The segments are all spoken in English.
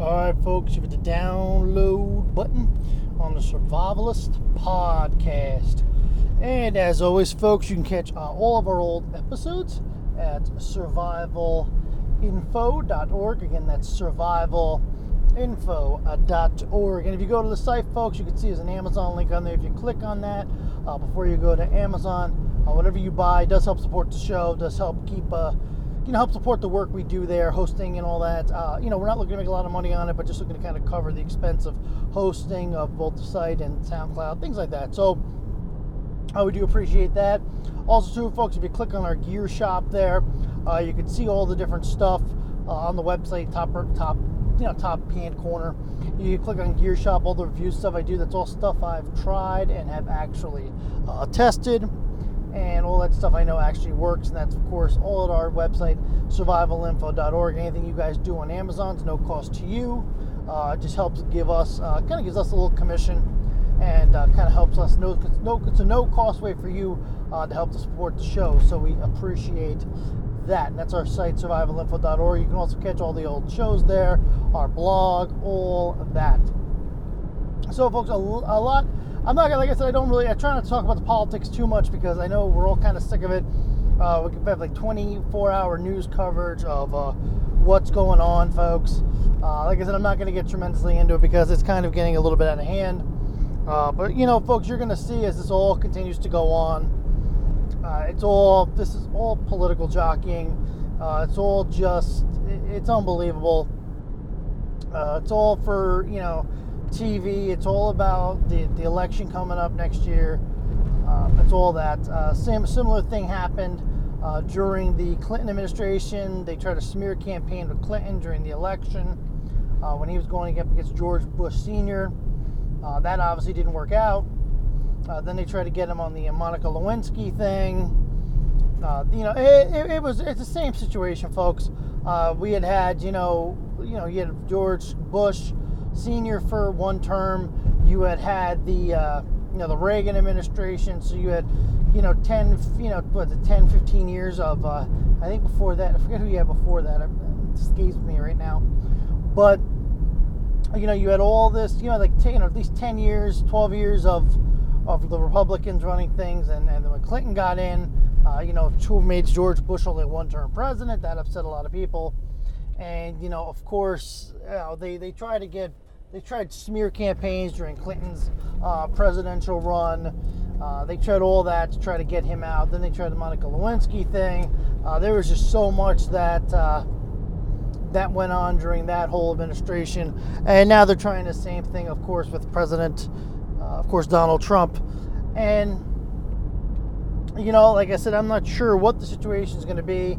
All right, folks, you hit the download button on the Survivalist podcast. And as always, folks, you can catch uh, all of our old episodes at survivalinfo.org. Again, that's survivalinfo.org. And if you go to the site, folks, you can see there's an Amazon link on there. If you click on that uh, before you go to Amazon, uh, whatever you buy does help support the show, does help keep uh, you know, help support the work we do there, hosting and all that. Uh, you know, we're not looking to make a lot of money on it, but just looking to kind of cover the expense of hosting of both the site and SoundCloud, things like that. So, uh, we do appreciate that. Also, too, folks, if you click on our gear shop there, uh, you can see all the different stuff uh, on the website, top top, you know, top hand corner. You click on gear shop, all the review stuff I do. That's all stuff I've tried and have actually uh, tested and all that stuff I know actually works. And that's, of course, all at our website, survivalinfo.org. Anything you guys do on Amazon is no cost to you. Uh, just helps give us, uh, kind of gives us a little commission and uh, kind of helps us. No, no, it's a no cost way for you uh, to help to support the show. So we appreciate that. And that's our site, survivalinfo.org. You can also catch all the old shows there, our blog, all that. So, folks, a, a lot I'm not gonna, like I said, I don't really, I try not to talk about the politics too much because I know we're all kind of sick of it. Uh, we could have like 24 hour news coverage of uh, what's going on, folks. Uh, like I said, I'm not gonna get tremendously into it because it's kind of getting a little bit out of hand. Uh, but you know, folks, you're gonna see as this all continues to go on. Uh, it's all, this is all political jockeying. Uh, it's all just, it's unbelievable. it's all for, you know, TV. It's all about the, the election coming up next year. Um, it's all that. Uh, same similar thing happened uh, during the Clinton administration. They tried to smear campaign with Clinton during the election uh, when he was going up against George Bush Sr. Uh, that obviously didn't work out. Uh, then they tried to get him on the Monica Lewinsky thing. Uh, you know, it, it, it, was it's the same situation, folks. we had had, you know, you know, you had George Bush senior for one term. You had had the uh, you know the Reagan administration, so you had you know 10 you know what the 10 15 years of uh, I think before that I forget who you had before that it escapes me right now, but you know you had all this you know like you know at least 10 years 12 years of of the Republicans running things, and, and then when Clinton got in, uh, you know, made George Bush only one term president. That upset a lot of people. And, you know, of course, you know, they, they try to get, they tried smear campaigns during Clinton's uh, presidential run. Uh, they tried all that to try to get him out. Then they tried the Monica Lewinsky thing. Uh, there was just so much that uh, that went on during that whole administration, and now they're trying the same thing, of course, with President, uh, of course, Donald Trump. And you know, like I said, I'm not sure what the situation is going to be.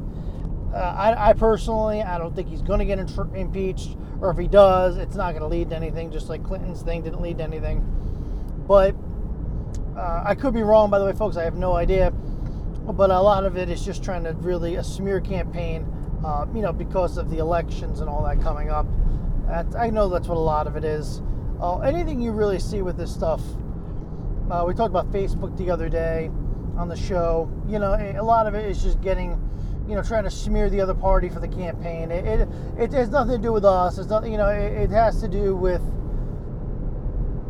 Uh, I, I, personally, I don't think he's going to get impeached, or if he does, it's not going to lead to anything. Just like Clinton's thing didn't lead to anything. But uh, I could be wrong, by the way, folks. I have no idea. But a lot of it is just trying to really a smear campaign, uh, you know, because of the elections and all that coming up. I know that's what a lot of it is. Uh, anything you really see with this stuff. Uh, we talked about Facebook the other day on the show. You know, a lot of it is just getting you know, trying to smear the other party for the campaign. It, it, it has nothing to do with us. It's not, you know, it, it has to do with,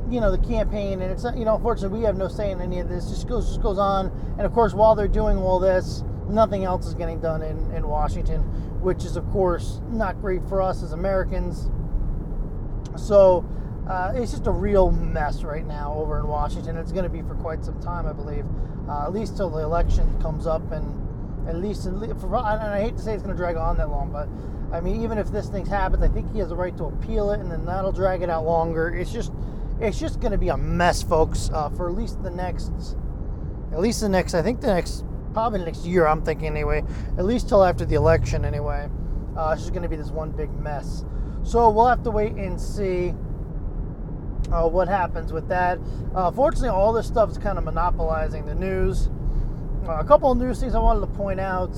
you know, the campaign. And it's, you know, unfortunately, we have no say in any of this. It just goes, just goes on. And of course, while they're doing all this, nothing else is getting done in, in Washington, which is, of course, not great for us as Americans. So uh, it's just a real mess right now over in Washington. It's going to be for quite some time, I believe, uh, at least till the election comes up and at least, for, and I hate to say it's going to drag on that long, but I mean, even if this thing happens, I think he has a right to appeal it, and then that'll drag it out longer. It's just, it's just going to be a mess, folks, uh, for at least the next, at least the next, I think the next, probably the next year. I'm thinking anyway, at least till after the election, anyway. Uh, it's just going to be this one big mess. So we'll have to wait and see. Uh, what happens with that? Uh, fortunately, all this stuff is kind of monopolizing the news. Uh, a couple of news things I wanted to point out.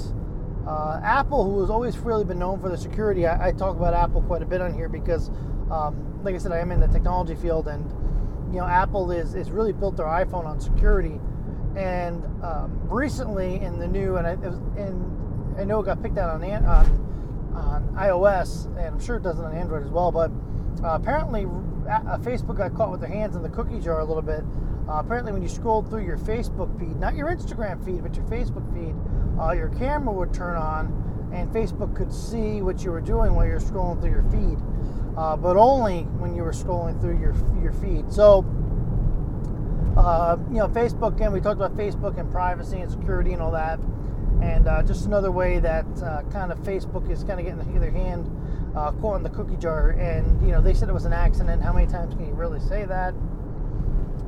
Uh, Apple, who has always really been known for the security, I, I, talk about Apple quite a bit on here because, um, like I said, I am in the technology field, and you know, Apple is is really built their iPhone on security. And um, recently, in the new, and I and I know it got picked out on on on iOS, and I'm sure it does it on Android as well. But uh, apparently, uh, Facebook got caught with their hands in the cookie jar a little bit. Uh, apparently, when you scrolled through your Facebook feed, not your Instagram feed, but your Facebook feed, uh, your camera would turn on, and Facebook could see what you were doing while you're scrolling through your feed, uh, but only when you were scrolling through your your feed. So. Uh, you know, Facebook, and we talked about Facebook and privacy and security and all that and uh, just another way that uh, kind of Facebook is kind of getting their hand caught in the cookie jar. And you know, they said it was an accident. How many times can you really say that?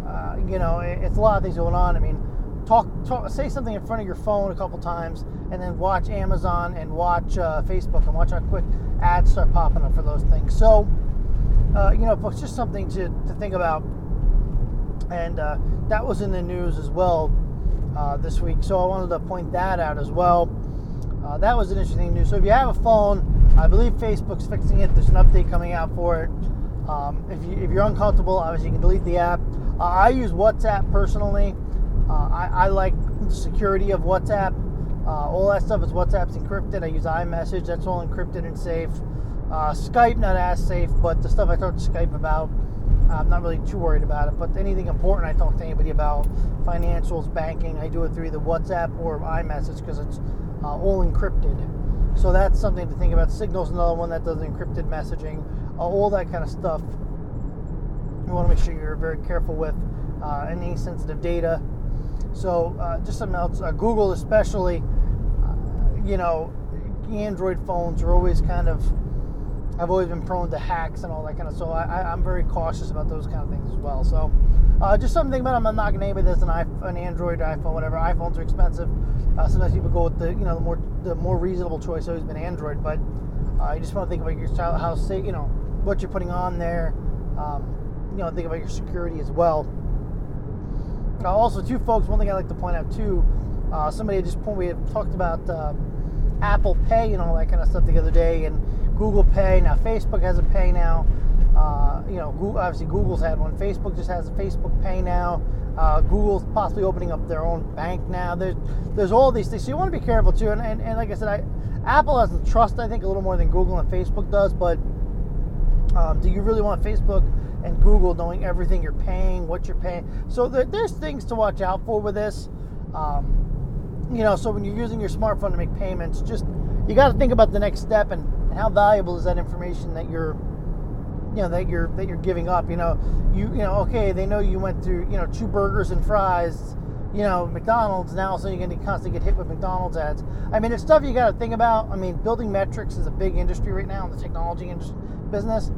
Uh, you know, it, it's a lot of things going on. I mean, talk, talk, say something in front of your phone a couple times, and then watch Amazon and watch uh, Facebook and watch how quick ads start popping up for those things. So, uh, you know, folks, just something to, to think about. And that was in the news as well uh, this week. So I wanted to point that out as well. Uh, that was an interesting news. So if you have a phone, I believe Facebook's fixing it. There's an update coming out for it. Um, if, you, if you're uncomfortable, obviously you can delete the app. Uh, I use WhatsApp personally. Uh, I, I, like the security of WhatsApp. Uh, all that stuff is WhatsApp's encrypted. I use iMessage. That's all encrypted and safe. Uh, Skype not as safe, but the stuff I talk to Skype about I'm not really too worried about it, but anything important I talk to anybody about, financials, banking, I do it through either WhatsApp or iMessage because it's uh, all encrypted. So that's something to think about. Signal's another one that does encrypted messaging, uh, all that kind of stuff. You want to make sure you're very careful with uh, any sensitive data. So uh, just something else. Uh, Google, especially, uh, you know, Android phones are always kind of I've always been prone to hacks and all that kind of. So I, am very cautious about those kind of things as well. So uh, just something about I'm not knocking anybody that's an, iPhone, an Android, iPhone, whatever. iPhones are expensive. Uh, sometimes people go with the you know the more the more reasonable choice always been Android, but you just want to think about your how safe you know what you're putting on there. Um, you know, think about your security as well. Uh, also, two folks. One thing I like to point out too. Uh, somebody just point we had talked about uh, Apple Pay and all that kind of stuff the other day, and Google Pay. Now Facebook has a Pay now. Uh, you know, Google, obviously Google's had one. Facebook just has a Facebook Pay now. Uh, Google's possibly opening up their own bank now. There's there's all these things. So you want to be careful too. And, and, and like I said, I, Apple has the trust I think a little more than Google and Facebook does. But um, do you really want Facebook and Google knowing everything you're paying, what you're paying? So there, there's things to watch out for with this. Um, you know, so when you're using your smartphone to make payments, just you got to think about the next step and how valuable is that information that you're you know that you're that you're giving up you know you you know okay they know you went through you know two burgers and fries you know mcdonald's now so you're going to constantly get hit with mcdonald's ads i mean it's stuff you got to think about i mean building metrics is a big industry right now in the technology industry, business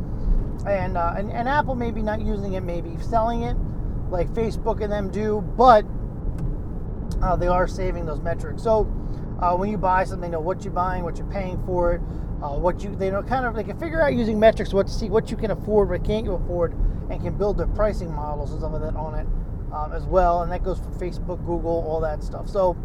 and, uh, and and apple maybe not using it maybe selling it like facebook and them do but uh, they are saving those metrics so uh, when you buy something, they know what you're buying, what you're paying for it, uh, what you they know kind of they can figure out using metrics what to see what you can afford, what can't you afford, and can build their pricing models and some of that on it um, as well. And that goes for Facebook, Google, all that stuff. So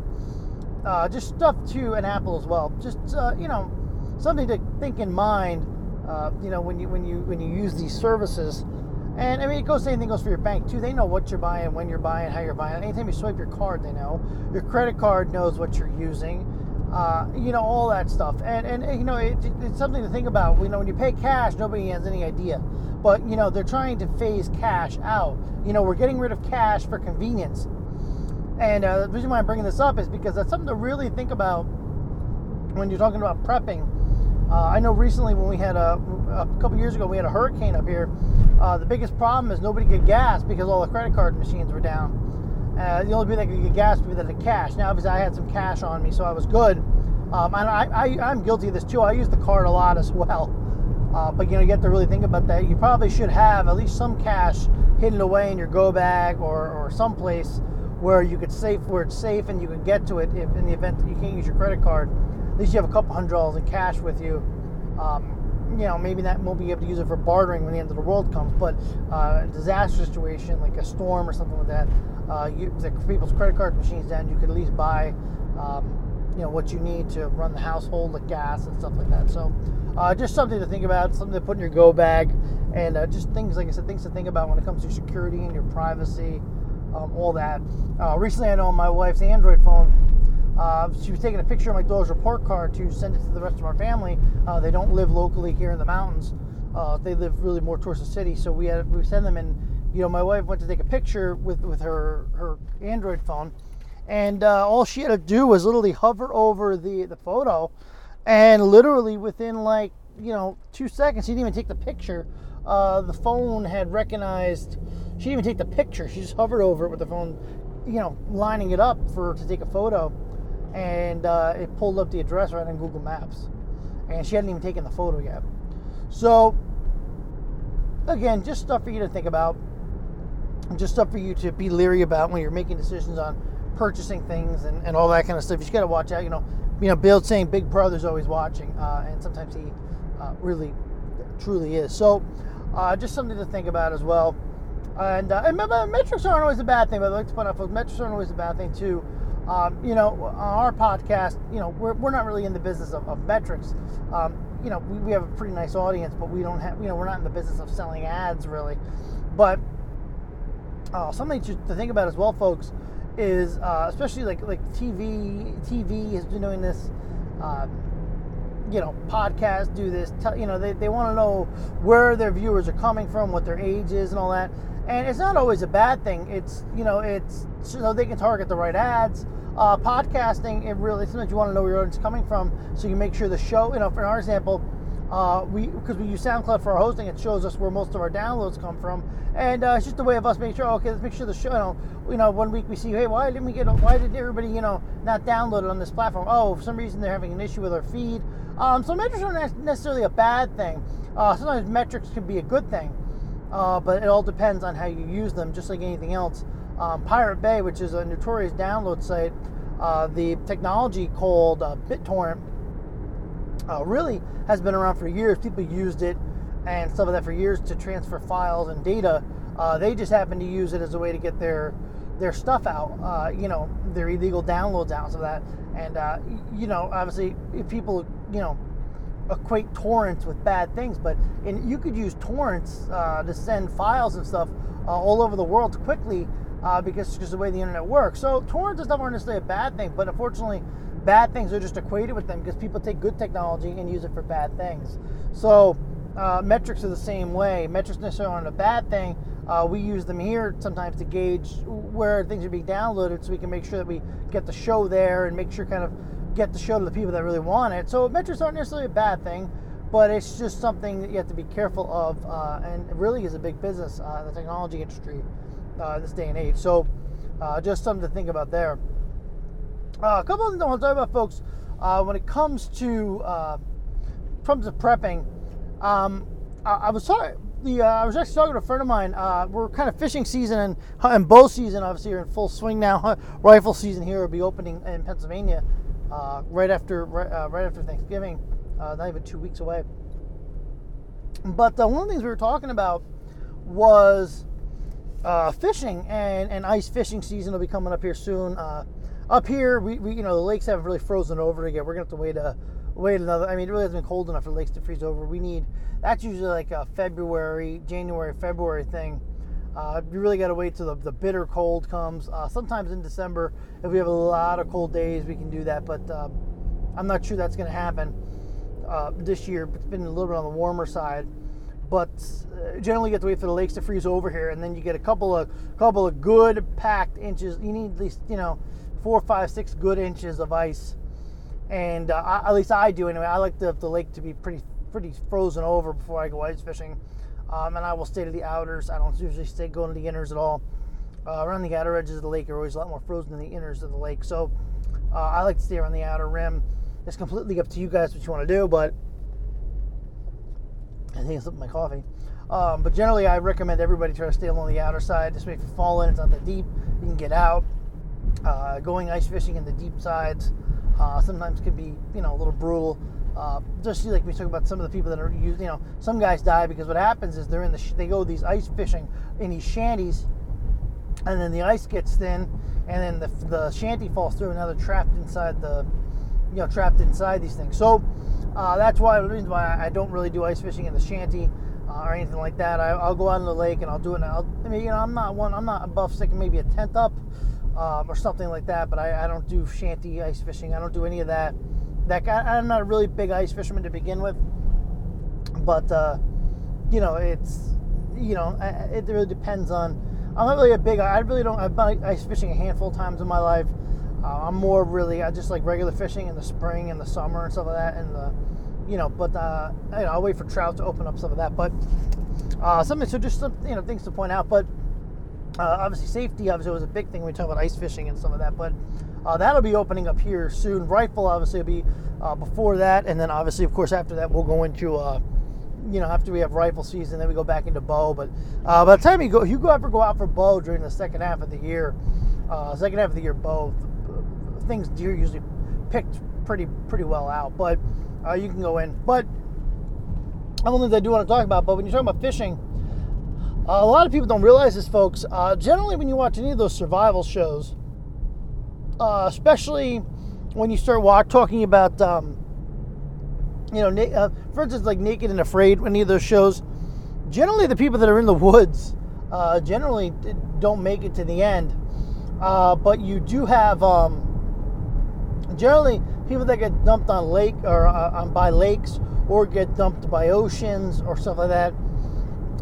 uh, just stuff to an Apple as well. Just uh, you know something to think in mind. Uh, you know when you when you when you use these services. And I mean, it goes Anything goes for your bank too. They know what you're buying, when you're buying, how you're buying. Anytime you swipe your card, they know. Your credit card knows what you're using. Uh, you know all that stuff, and and you know it, it's something to think about. You know, when you pay cash, nobody has any idea, but you know they're trying to phase cash out. You know, we're getting rid of cash for convenience, and uh, the reason why I'm bringing this up is because that's something to really think about when you're talking about prepping uh, I know recently when we had a, a couple years ago, we had a hurricane up here. Uh, the biggest problem is nobody could gas because all the credit card machines were down. Uh, the only people that could get gas would be that had cash. Now, obviously, I had some cash on me, so I was good. Um, and I, I, am guilty of this too. I use the card a lot as well. Uh, but you know, you have to really think about that. You probably should have at least some cash hidden away in your go bag or, or someplace where you could safe where it's safe and you can get to it if, in the event that you can't use your credit card at least you have a couple hundred dollars in cash with you. Um, you know, maybe that won't be able to use it for bartering when the end of the world comes, but uh, a disaster situation like a storm or something like that, uh, you, the people's credit card machines down, you could at least buy, um, you know, what you need to run the household, the gas and stuff like that. So, uh, just something to think about, something to put in your go bag, and uh, just things, like I said, things to think about when it comes to security and your privacy, um, all that. Uh, recently, I know my wife's Android phone, Uh, she was taking a picture of my daughter's report card to send it to the rest of our family. Uh, they don't live locally here in the mountains. Uh, they live really more towards the city, so we had we send them and you know my wife went to take a picture with with her her Android phone, and uh, all she had to do was literally hover over the the photo, and literally within like you know two seconds, she didn't even take the picture. Uh, the phone had recognized. She didn't even take the picture. She just hovered over it with the phone, you know, lining it up for to take a photo, and uh, it pulled up the address right on Google Maps, and she hadn't even taken the photo yet. So, again, just stuff for you to think about, just stuff for you to be leery about when you're making decisions on purchasing things and, and all that kind of stuff. You just got to watch out. You know, you know, Bill's saying Big Brother's always watching, uh, and sometimes he uh, really, truly is. So, uh, just something to think about as well. And, uh, and metrics aren't always a bad thing, but I'd like to point out, folks, metrics aren't always a bad thing, too. Um, you know, on our podcast, you know, we're, we're not really in the business of, of metrics. Um, you know, we, we have a pretty nice audience, but we don't have, you know, we're not in the business of selling ads really. But uh, something to, to think about as well, folks, is uh, especially like like TV. TV has been doing this. Uh, you know, podcasts do this. You know, they, they want to know where their viewers are coming from, what their age is, and all that. And it's not always a bad thing. It's you know, it's so they can target the right ads. Uh, podcasting, it really sometimes you want to know where your audience is coming from, so you make sure the show. You know, for our example, uh, we because we use SoundCloud for our hosting, it shows us where most of our downloads come from, and uh, it's just a way of us making sure. Okay, let's make sure the show. You know, you know, one week we see, hey, why didn't we get? Why did everybody, you know, not download it on this platform? Oh, for some reason they're having an issue with our feed. Um, so metrics aren't necessarily a bad thing. Uh, sometimes metrics can be a good thing, uh, but it all depends on how you use them. Just like anything else. Um, Pirate Bay, which is a notorious download site, uh, the technology called uh, BitTorrent uh, really has been around for years. People used it and stuff like that for years to transfer files and data. Uh, they just happen to use it as a way to get their their stuff out, uh, you know, their illegal downloads out of that. And you know, obviously, if people, you know, equate torrents with bad things, but and you could use torrents uh, to send files and stuff uh, all over the world quickly uh, because just the way the internet works. So torrents and stuff aren't necessarily a bad thing, but unfortunately, bad things are just equated with them because people take good technology and use it for bad things. So uh, metrics are the same way. Metrics necessarily aren't a bad thing. Uh, we use them here sometimes to gauge where things are being downloaded, so we can make sure that we get the show there and make sure kind of get the show to the people that really want it. So metrics aren't necessarily a bad thing, but it's just something that you have to be careful of, uh, and it really is a big business uh, the technology industry uh, this day and age. So uh, just something to think about there. Uh, a couple of things I want to talk about, folks. Uh, when it comes to uh, comes prepping, um, I, I, was talking. The, I was actually talking to a friend of mine. We're kind of fishing season and, and bow season, obviously, are in full swing now. Rifle season here will be opening in Pennsylvania uh, right after right, uh, right, after Thanksgiving, uh, not even two weeks away. But one of the things we were talking about was uh, fishing, and, and ice fishing season will be coming up here soon up here, we, we, you know the lakes haven't really frozen over yet. We're gonna have to wait a wait another. I mean, it really hasn't been cold enough for lakes to freeze over. We need that's usually like a February, January, February thing. Uh, you really got to wait till the, the bitter cold comes. Uh, sometimes in December, if we have a lot of cold days, we can do that. But uh, I'm not sure that's going to happen uh, this year. It's been a little bit on the warmer side. But uh, generally, you have to wait for the lakes to freeze over here, and then you get a couple of couple of good packed inches. You need at least you know four, five, six good inches of ice. And uh, I, at least I do anyway. I like the, the lake to be pretty pretty frozen over before I go ice fishing. Um, and I will stay to the outers. I don't usually stay going to the inners at all. Uh, around the outer edges of the lake are always a lot more frozen than the inners of the lake. So uh, I like to stay around the outer rim. It's completely up to you guys what you want to do, but I think it's my coffee. Um, but generally, I recommend everybody try to stay along the outer side. Just make you fall in. It's not that deep. You can get out. Uh, going ice fishing in the deep sides uh, sometimes can be, you know, a little brutal. Uh, just like we talk about some of the people that are, you know, some guys die because what happens is they're in the, sh- they go these ice fishing in these shanties, and then the ice gets thin, and then the, the shanty falls through, and now they're trapped inside the, you know, trapped inside these things. So uh, that's why the reason why I don't really do ice fishing in the shanty. Uh, or anything like that. I, will go out in the lake and I'll do it. I'll, I mean, you know, I'm not one. I'm not above sticking maybe a tent up um, or something like that. But I, I, don't do shanty ice fishing. I don't do any of that. That I, I'm not a really big ice fisherman to begin with. But uh, you know, it's you know, it really depends on. I'm not really a big. I really don't. I've been ice fishing a handful of times in my life. Uh, I'm more really. I just like regular fishing in the spring and the summer and stuff like that, and the, you know. But uh, you know, I'll wait for trout to open up some of that. But uh, something. So just some you know things to point out. But uh, obviously safety obviously was a big thing we talk about ice fishing and some of that. But uh, that'll be opening up here soon. Rifle obviously will be uh, before that, and then obviously of course after that we'll go into you know, after we have rifle season, then we go back into bow. But uh, by the time you go, you go ever go out for bow during the second half of the year, uh, second half of the year bow, things deer usually picked pretty pretty well out. But uh, you can go in. But one things I do want to talk about. But when you're talking about fishing, uh, a lot of people don't realize this, folks. Uh, generally, when you watch any of those survival shows, uh, especially when you start talking about um, you know, na- uh, for instance, like Naked and Afraid, any of those shows, generally the people that are in the woods uh, generally don't make it to the end. Uh, but you do have um, generally people that get dumped on lake or on by lakes or get dumped by oceans or stuff like that.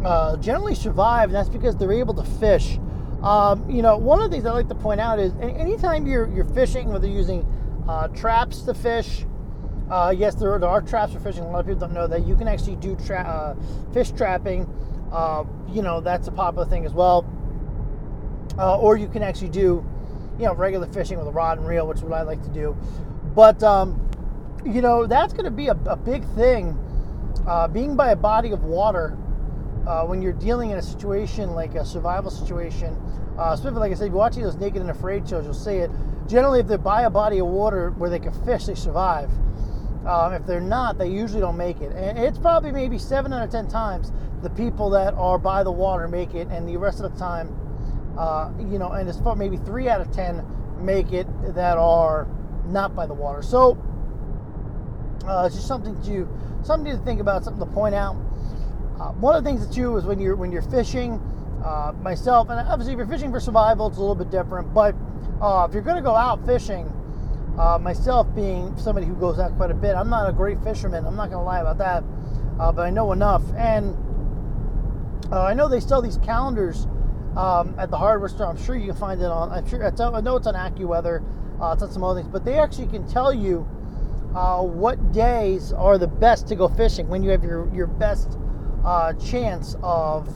Uh, generally survive, and that's because they're able to fish. Um, you know, one of the things I like to point out is anytime you're you're fishing, whether you're using uh, traps to fish uh, yes, there, there, are traps for fishing. A lot of people don't know that you can actually do tra- uh, fish trapping. Uh, you know, that's a popular thing as well. Uh, or you can actually do, you know, regular fishing with a rod and reel, which is what I like to do. But, um, you know, that's going to be a, a, big thing. Being by a body of water uh, when you're dealing in a situation like a survival situation, uh, especially like I said, if you watching those Naked and Afraid shows, you'll see it. Generally, if they're by a body of water where they can fish, they survive. Um, if they're not, they usually don't make it. And it's probably maybe seven out of ten times the people that are by the water make it, and the rest of the time, uh, you know, and it's maybe three out of ten make it that are not by the water. So uh, it's just something to something to think about, something to point out. Uh, one of the things that too is when you're when you're fishing, uh, myself, and obviously if you're fishing for survival, it's a little bit different. But uh, if you're going to go out fishing uh, myself being somebody who goes out quite a bit, I'm not a great fisherman. I'm not going to lie about that, uh, but I know enough. And uh, I know they sell these calendars um, at the hardware store. I'm sure you can find it on. I'm sure it's, I know it's on AccuWeather. Uh, it's on some other things, but they actually can tell you uh, what days are the best to go fishing when you have your your best uh, chance of,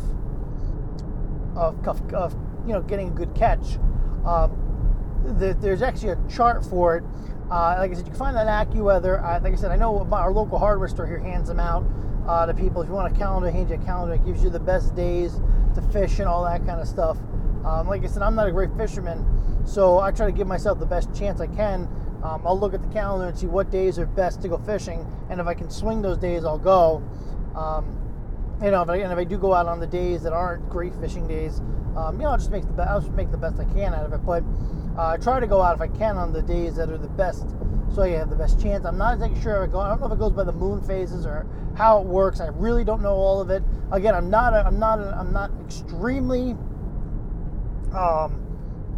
of of you know getting a good catch. Um, the, there's actually a chart for it. Uh, like I said, you can find that at AccuWeather. Uh, like I said, I know our local hardware store here hands them out uh, to people. If you want a calendar, hand you a calendar. It gives you the best days to fish and all that kind of stuff. Um, like I said, I'm not a great fisherman, so I try to give myself the best chance I can. Um, I'll look at the calendar and see what days are best to go fishing, and if I can swing those days, I'll go. Um, you know, if I, and if I do go out on the days that aren't great fishing days, um, you know, I'll just make the best. I'll just make the best I can out of it. But uh, I try to go out if I can on the days that are the best, so I have the best chance. I'm not exactly sure I don't know if it goes by the moon phases or how it works. I really don't know all of it. Again, I'm not. A, I'm not. A, I'm not extremely. Um,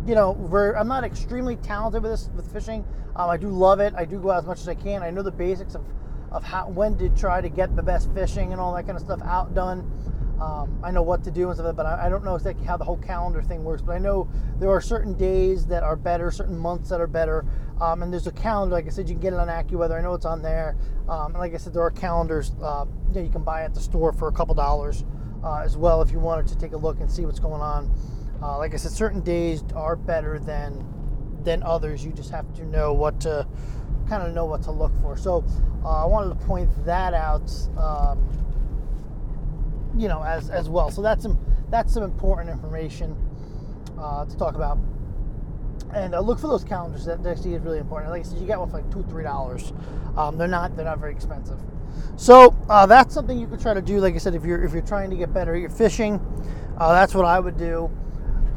you know, very, I'm not extremely talented with this with fishing. Um, I do love it. I do go out as much as I can. I know the basics of of how when to try to get the best fishing and all that kind of stuff outdone. Um, I know what to do and stuff, but I, I, don't know exactly how the whole calendar thing works. But I know there are certain days that are better, certain months that are better, um, and there's a calendar. Like I said, you can get it on AccuWeather. I know it's on there. Um, and like I said, there are calendars uh, that you can buy at the store for a couple dollars uh, as well if you wanted to take a look and see what's going on. Uh, like I said, certain days are better than than others. You just have to know what to kind of know what to look for. So uh, I wanted to point that out, um, you know, as as well. So that's some that's some important information uh, to talk about. And uh, look for those calendars. That actually is really important. Like I said, you get one for like two, three dollars. Um, they're not they're not very expensive. So uh, that's something you could try to do. Like I said, if you're if you're trying to get better at your fishing, uh, that's what I would do.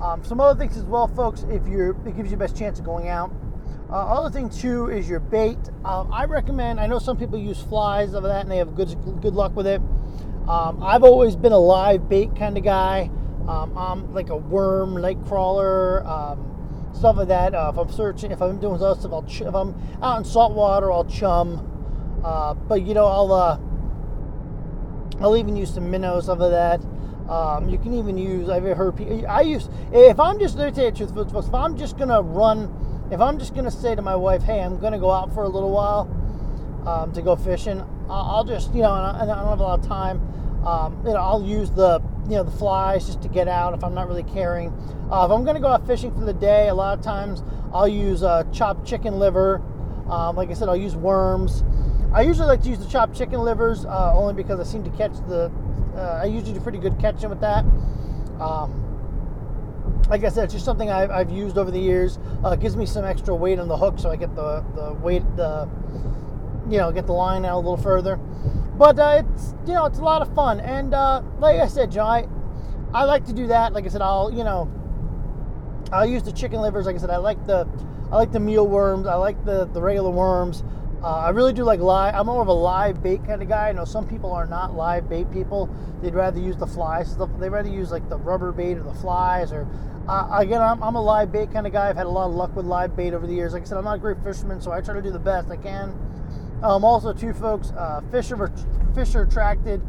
Um, some other things as well, folks. If you're, it gives you the best chance of going out. Uh, other thing too is your bait. Um, I recommend. I know some people use flies of that and they have good good luck with it. Um, I've always been a live bait kind of guy. Um, I'm like a worm, night crawler, um, stuff like that. Uh, if I'm searching, if I'm doing stuff, I'll ch- if I'm out in salt water, I'll chum. Uh, but you know, I'll uh, I'll even use some minnows of that. Um, you can even use. I've heard. People, I use if I'm just. Let me tell you the truth, folks. If I'm just gonna run, if I'm just gonna say to my wife, "Hey, I'm gonna go out for a little while um, to go fishing," I'll just you know, and I don't have a lot of time. Um, you know, I'll use the you know the flies just to get out if I'm not really caring. Uh, if I'm gonna go out fishing for the day, a lot of times I'll use uh, chopped chicken liver. Um, like I said, I'll use worms. I usually like to use the chopped chicken livers uh, only because I seem to catch the. Uh, I usually do pretty good catching with that. Um, like I said, it's just something I've, I've used over the years. Uh, gives me some extra weight on the hook, so I get the the weight the you know get the line out a little further. But uh, it's you know it's a lot of fun, and uh, like I said, John, I, I like to do that. Like I said, I'll you know I'll use the chicken livers. Like I said, I like the I like the mealworms. I like the the regular worms. Uh, I really do like live. I'm more of a live bait kind of guy. I know some people are not live bait people. They'd rather use the flies. They'd rather use like the rubber bait or the flies. Or again, I'm, I'm a live bait kind of guy. I've had a lot of luck with live bait over the years. Like I said, I'm not a great fisherman, so I try to do the best I can. Um, also, too, folks, uh, fish are fish are attracted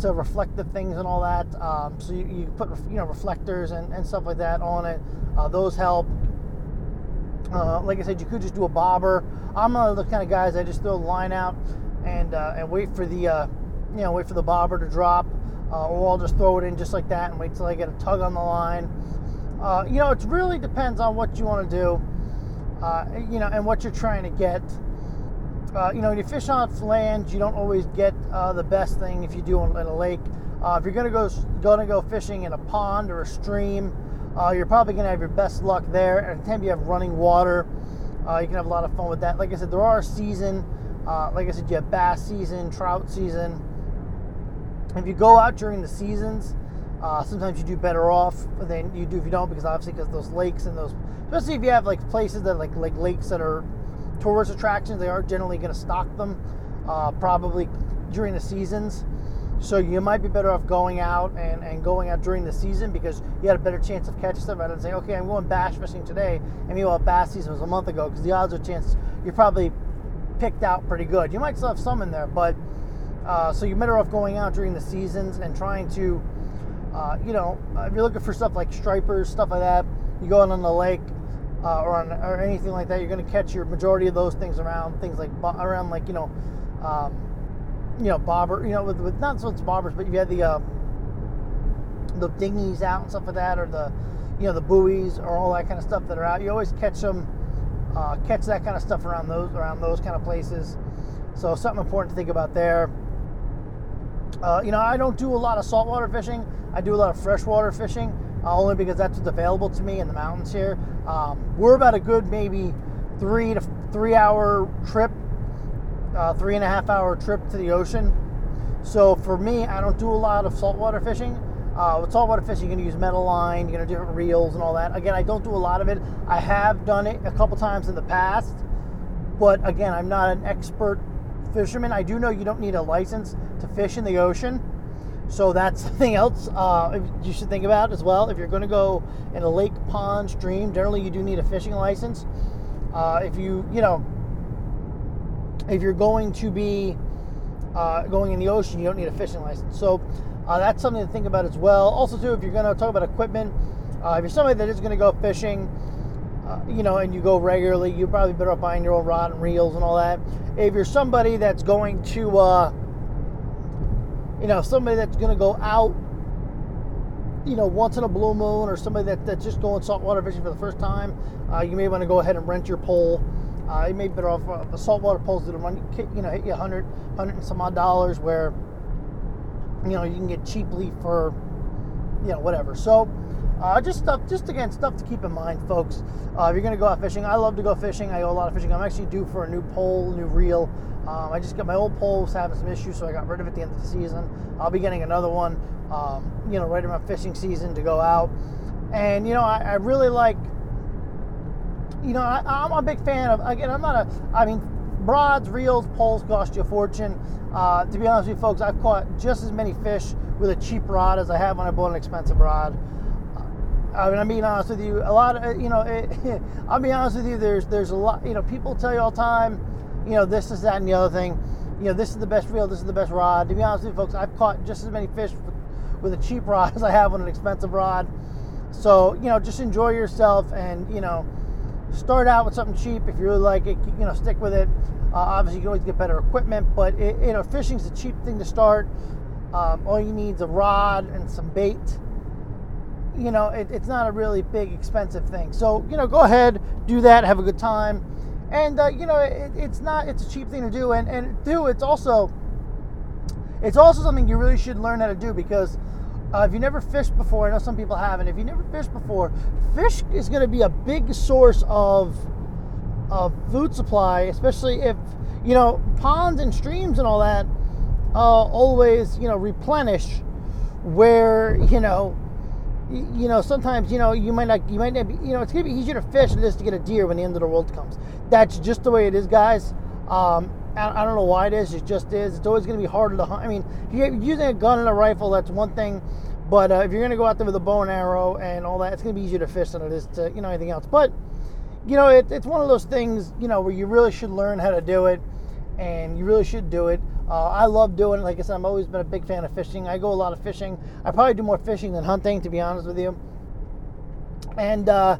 to reflective things and all that. Um, so you, you, put you know reflectors and, and stuff like that on it. Uh, those help. Uh, like I said, you could just do a bobber. I'm one of the kind of guys I just throw the line out and uh, and wait for the uh, you know wait for the bobber to drop, uh, or I'll just throw it in just like that and wait till I get a tug on the line. Uh, you know, it really depends on what you want to do. Uh, you know, and what you're trying to get. you know, when you fish on land, you don't always get the best thing if you do in a lake. if you're gonna go gonna go fishing in a pond or a stream, uh, you're probably to have your best luck there. And anytime you have running water, uh, you can have a lot of fun with that. Like I said, there are season. Uh, like I said, you have bass season, trout season. If you go out during the seasons, uh, sometimes you do better off than you do if you don't, because obviously, because those lakes and those, especially if you have like places that like like lakes that are tourist attractions, they are generally going to stock them uh, probably during the seasons. So you might be better off going out and, and going out during the season because you had a better chance of catching stuff rather than saying, okay, I'm going bass fishing today, and meanwhile bass season was a month ago because the odds are chance you're probably picked out pretty good. You might still have some in there, but uh, so you're better off going out during the seasons and trying to, uh, you know, if you're looking for stuff like stripers, stuff like that, you go out on the lake uh, or on or anything like that, you're going to catch your majority of those things around things like around like you know. Um, you know, bobber, you know, with, with not so much bobbers, but you had the uh, the dinghies out and stuff like that, or the you know the buoys or all that kind of stuff that are out. You always catch them, uh, catch that kind of stuff around those around those kind of places. So something important to think about there. Uh, you know, I don't do a lot of saltwater fishing. I do a lot of freshwater fishing, uh, only because that's what's available to me in the mountains here. Um, we're about a good maybe three to three hour trip uh, three and a half hour trip to the ocean. So for me, I don't do a lot of saltwater fishing. Uh, with saltwater fishing, you're to use metal line, you're to do different reels and all that. Again, I don't do a lot of it. I have done it a couple times in the past, but again, I'm not an expert fisherman. I do know you don't need a license to fish in the ocean. So that's something else uh, you should think about as well. If you're going to go in a lake, pond, stream, generally you do need a fishing license. Uh, if you, you know, if you're going to be uh, going in the ocean, you don't need a fishing license. So uh, that's something to think about as well. Also, too, if you're going to talk about equipment, uh, if you're somebody that is going to go fishing, uh, you know, and you go regularly, you're probably better off buying your own rod and reels and all that. If you're somebody that's going to, uh, you know, somebody that's going to go out, you know, once in a blue moon, or somebody that, that's just going saltwater fishing for the first time, uh, you may want to go ahead and rent your pole uh, you may be better off uh, the saltwater poles that'll run you know hit you 100 100 and some odd dollars where you know you can get cheaply for you know whatever so uh, just stuff just again stuff to keep in mind folks. Uh, if you're going to go out fishing i love to go fishing. I go a lot of fishing. I'm actually due for a new pole new reel. Um, i just got my old pole was having some issues so i got rid of it at the end of the season. I'll be getting another one um, you know right around fishing season to go out. And you know I, I really like you know, I, am a big fan of, again, I'm not a, I mean, rods, reels, poles cost you a fortune. Uh, to be honest with you folks, I've caught just as many fish with a cheap rod as I have when I bought an expensive rod. I mean, I'm being honest with you. A lot of you know, it, I'll be honest with you. There's there's a lot. You know, people tell you all the time, you know, this is that and the other thing. You know, this is the best reel. This is the best rod. To be honest with you, folks, I've caught just as many fish with, a cheap rod as I have on an expensive rod. So you know, just enjoy yourself and you know, start out with something cheap. If you really like it, you know, stick with it. Uh, obviously, you can always get better equipment, but it, you know, fishing's a cheap thing to start. Um, all you need is a rod and some bait you know, it, it's not a really big, expensive thing. So, you know, go ahead, do that, have a good time. And, uh, you know, it, it's not, it's a cheap thing to do. And, and two, it's also, it's also something you really should learn how to do because uh, if you never fished before, I know some people haven't. If you never fished before, fish is going to be a big source of, of food supply, especially if, you know, ponds and streams and all that uh, always, you know, replenish where, you know, you know, sometimes you know you might not, you might not be, you know, it's gonna be easier to fish than it is to get a deer when the end of the world comes. That's just the way it is, guys. Um, I, I, don't know why it is. It just is. It's always gonna be harder to hunt. I mean, if you're using a gun and a rifle, that's one thing. But uh, if you're gonna go out there with a bow and arrow and all that, it's gonna be easier to fish than it is to you know anything else. But you know, it, it's one of those things you know where you really should learn how to do it, and you really should do it. Uh, I love doing it. Like I said, I've always been a big fan of fishing. I go a lot of fishing. I probably do more fishing than hunting, to be honest with you. And uh,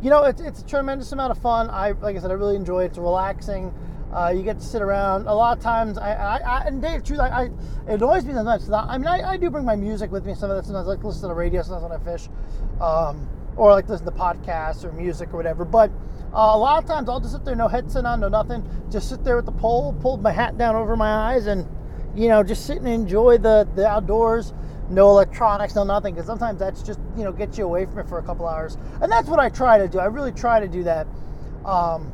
you know, it's, it's a tremendous amount of fun. I like I said, I really enjoy it. It's relaxing. Uh, you get to sit around. A lot of times, I, I, I and Dave, truth, I, I, it annoys me sometimes. I mean, I, I do bring my music with me. Some of that sometimes I like listen to the radio. Sometimes when I fish, um, or like listen to podcasts or music or whatever. But uh, a lot of times I'll just sit there, no headset on, no nothing, just sit there with the pole, pulled my hat down over my eyes, and you know, just sit and enjoy the the outdoors. No electronics, no nothing, because sometimes that's just you know gets you away from it for a couple hours, and that's what I try to do. I really try to do that. Um,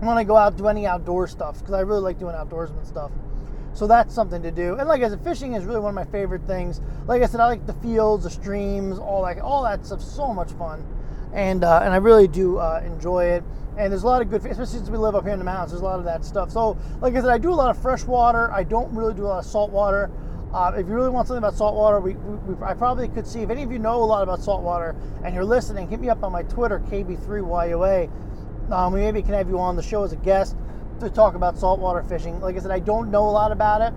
when I go out do any outdoor stuff, because I really like doing outdoorsman stuff. So that's something to do. And like I said, fishing is really one of my favorite things. Like I said, I like the fields, the streams, all that, all that stuff. So much fun and uh, and I really do uh, enjoy it. And there's a lot of good, especially since we live up here in the mountains. There's a lot of that stuff. So, like I said, I do a lot of fresh water. I don't really do a lot of salt water. Uh, if you really want something about saltwater, we, we, we, I probably could see. If any of you know a lot about saltwater and you're listening, hit me up on my Twitter, KB3YOA. Um, we maybe can have you on the show as a guest to talk about saltwater fishing. Like I said, I don't know a lot about it.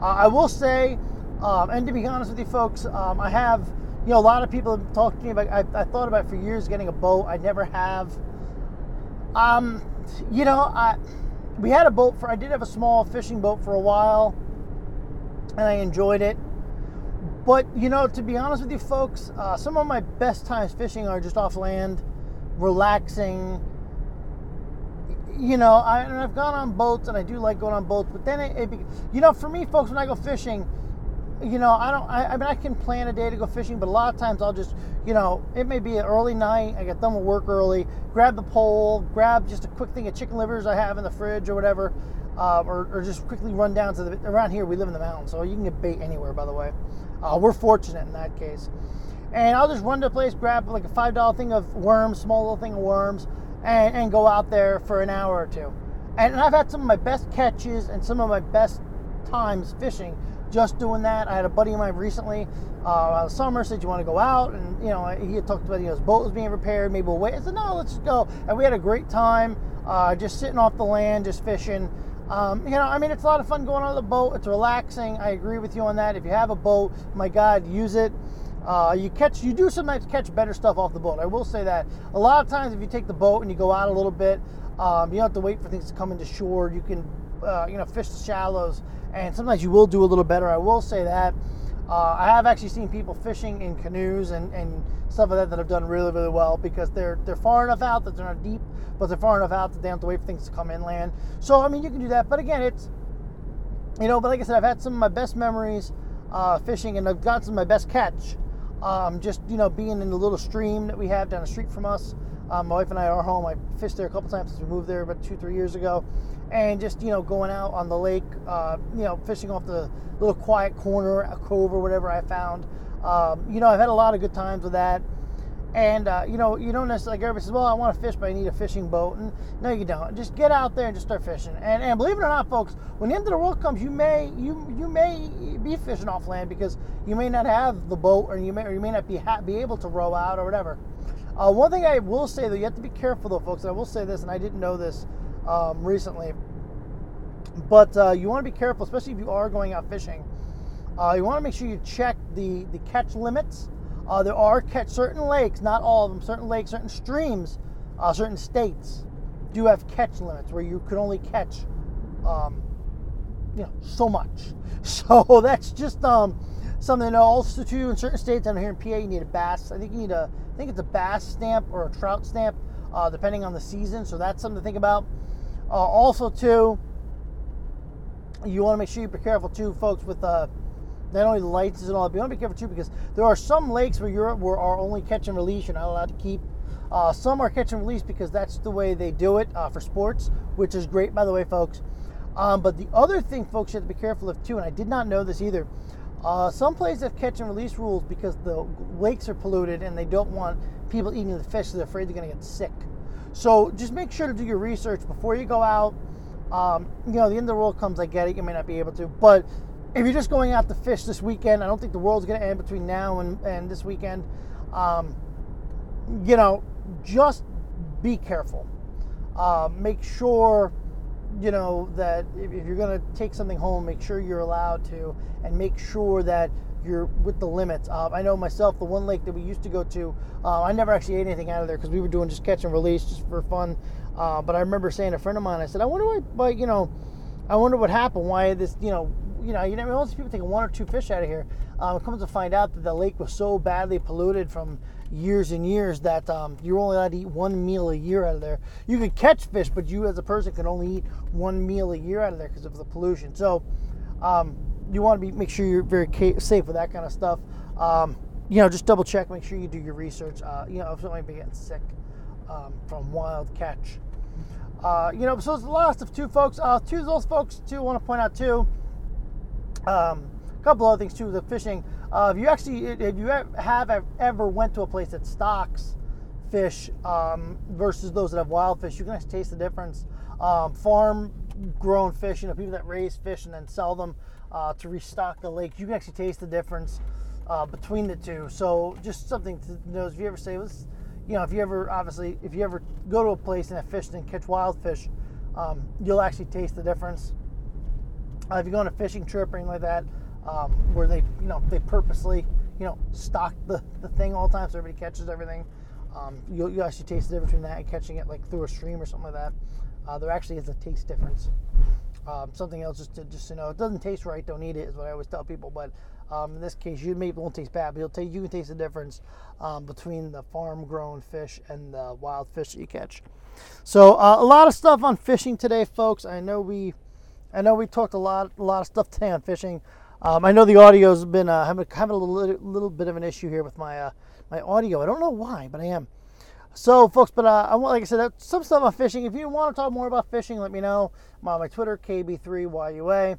Uh, I will say, um, and to be honest with you folks, um, I have you know, a lot of people have talked to me about. I, I thought about for years getting a boat. I never have. Um, you know, I we had a boat for. I did have a small fishing boat for a while, and I enjoyed it. But you know, to be honest with you, folks, uh, some of my best times fishing are just off land, relaxing. You know, I, and I've gone on boats, and I do like going on boats. But then, it, it you know, for me, folks, when I go fishing you know, I don't. I, I, mean, I can plan a day to go fishing, but a lot of times I'll just, you know, it may be an early night. I get done with work early. Grab the pole, grab just a quick thing of chicken livers I have in the fridge or whatever, uh, or, or, just quickly run down to the. Around here, we live in the mountains, so you can get bait anywhere. By the way, uh, we're fortunate in that case. And I'll just run to a place, grab like a five dollar thing of worms, small little thing of worms, and, and go out there for an hour or two. And, and I've had some of my best catches and some of my best times fishing just doing that. I had a buddy of mine recently, uh, summer, said, You want to go out? And, you know, he had talked about, you know, his boat was being repaired. Maybe we'll wait. I said, No, let's go. And we had a great time uh, just sitting off the land, just fishing. Um, you know, I mean, it's a lot of fun going on the boat. It's relaxing. I agree with you on that. If you have a boat, my God, use it. Uh, you catch, you do sometimes catch better stuff off the boat. I will say that. A lot of times, if you take the boat and you go out a little bit, um, you don't have to wait for things to come into shore. You can, uh, you know, fish the shallows and sometimes you will do a little better. I will say that. Uh, I have actually seen people fishing in canoes and, and stuff like that that have done really, really well because they're they're far enough out that they're not deep, but they're far enough out that they don't have to wait for things to come inland. So I mean, you can do that. But again, it's you know, but like I said, I've had some of my best memories uh, fishing, and I've got some of my best catch. Um, just you know, being in the little stream that we have down the street from us. Um, my wife and I are home. I fished there a couple times since we moved there about two, three years ago, and just you know going out on the lake, uh, you know fishing off the little quiet corner, a cove or whatever I found. Um, you know I've had a lot of good times with that, And uh, you know, you don't necessarily like everybody says, "Well, I want to fish, but I need a fishing boat." And no, you don't. Just get out there and just start fishing. And, and believe it or not, folks, when the end of the world comes, you may you you may be fishing off land because you may not have the boat, or you may or you may not be ha- be able to row out or whatever. Uh, one thing I will say though, you have to be careful though, folks. I will say this, and I didn't know this um, recently, but uh, you want to be careful, especially if you are going out fishing. Uh, you want to make sure you check the the catch limits uh, there are catch certain lakes, not all of them, certain lakes, certain streams, uh, certain states do have catch limits where you can only catch, um, you know, so much. So that's just um, something also too. In certain states, down here in PA, you need a bass. I think you need a, I think it's a bass stamp or a trout stamp, uh, depending on the season. So that's something to think about. Uh, also, too, you want to make sure you're careful too, folks, with uh, not only the lights and all that, but you want to be careful too because there are some lakes where you're where are only catch and release. You're not allowed to keep. Uh, some are catch and release because that's the way they do it uh, for sports, which is great, by the way, folks. Um, but the other thing, folks, you have to be careful of too, and I did not know this either. Uh, some places have catch and release rules because the lakes are polluted and they don't want people eating the fish, so they're afraid they're going to get sick. So just make sure to do your research before you go out. Um, you know, the end of the world comes, I get it, you may not be able to, but if you're just going out to fish this weekend, I don't think the world's going to end between now and, and this weekend. Um, you know, just be careful. Uh, make sure, you know, that if, you're going to take something home, make sure you're allowed to, and make sure that you're with the limits. Uh, I know myself, the one lake that we used to go to, uh, I never actually ate anything out of there because we were doing just catch and release just for fun. Uh, but I remember saying to a friend of mine, I said, I wonder why, why, you know, I wonder what happened. Why this, you know, you know, you never most people take one or two fish out of here. Um, it comes to find out that the lake was so badly polluted from years and years that um, you're only allowed to eat one meal a year out of there. You could catch fish, but you as a person can only eat one meal a year out of there because of the pollution. So um, you want to be make sure you're very safe with that kind of stuff. Um, you know, just double check, make sure you do your research. Uh, you know, if somebody be getting sick um, from wild catch. Uh, you know, so it's a lot of two folks. Uh, two of those folks too want to point out too. Um, a couple other things too. The fishing. Uh, if you actually, if you have ever went to a place that stocks fish um, versus those that have wild fish, you can actually taste the difference. Um, farm grown fish, you know, people that raise fish and then sell them uh, to restock the lake, you can actually taste the difference uh, between the two. So just something to know if you ever say, this, you know, if you ever obviously if you ever go to a place and have fish and catch wild fish, um, you'll actually taste the difference. Uh, if you go on a fishing trip or anything like that, um, where they, you know, they purposely, you know, stock the, the thing all the time so everybody catches everything, um, you'll, you actually taste the difference between that and catching it like through a stream or something like that. Uh, there actually is a taste difference. Um, something else just to just to know, it doesn't taste right. Don't eat it is what I always tell people. But um, in this case, you maybe won't taste bad, but you'll taste, you can taste the difference um, between the farm-grown fish and the wild fish that you catch. So uh, a lot of stuff on fishing today, folks. I know we I know we talked a lot, a lot of stuff today on fishing. Um, I know the audio's been uh, having, having a little, little bit of an issue here with my uh, my audio. I don't know why, but I am. So, folks, but uh, I want, like I said, some stuff on fishing. If you want to talk more about fishing, let me know. I'm on my Twitter, KB3YUA.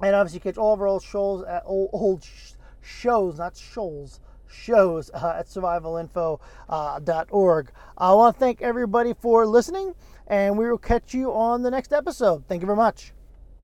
And obviously, catch all of our old shows at old, old sh- shows, not shoals, shows uh, at survivalinfo.org. Uh, I want to thank everybody for listening and we will catch you on the next episode. Thank you very much.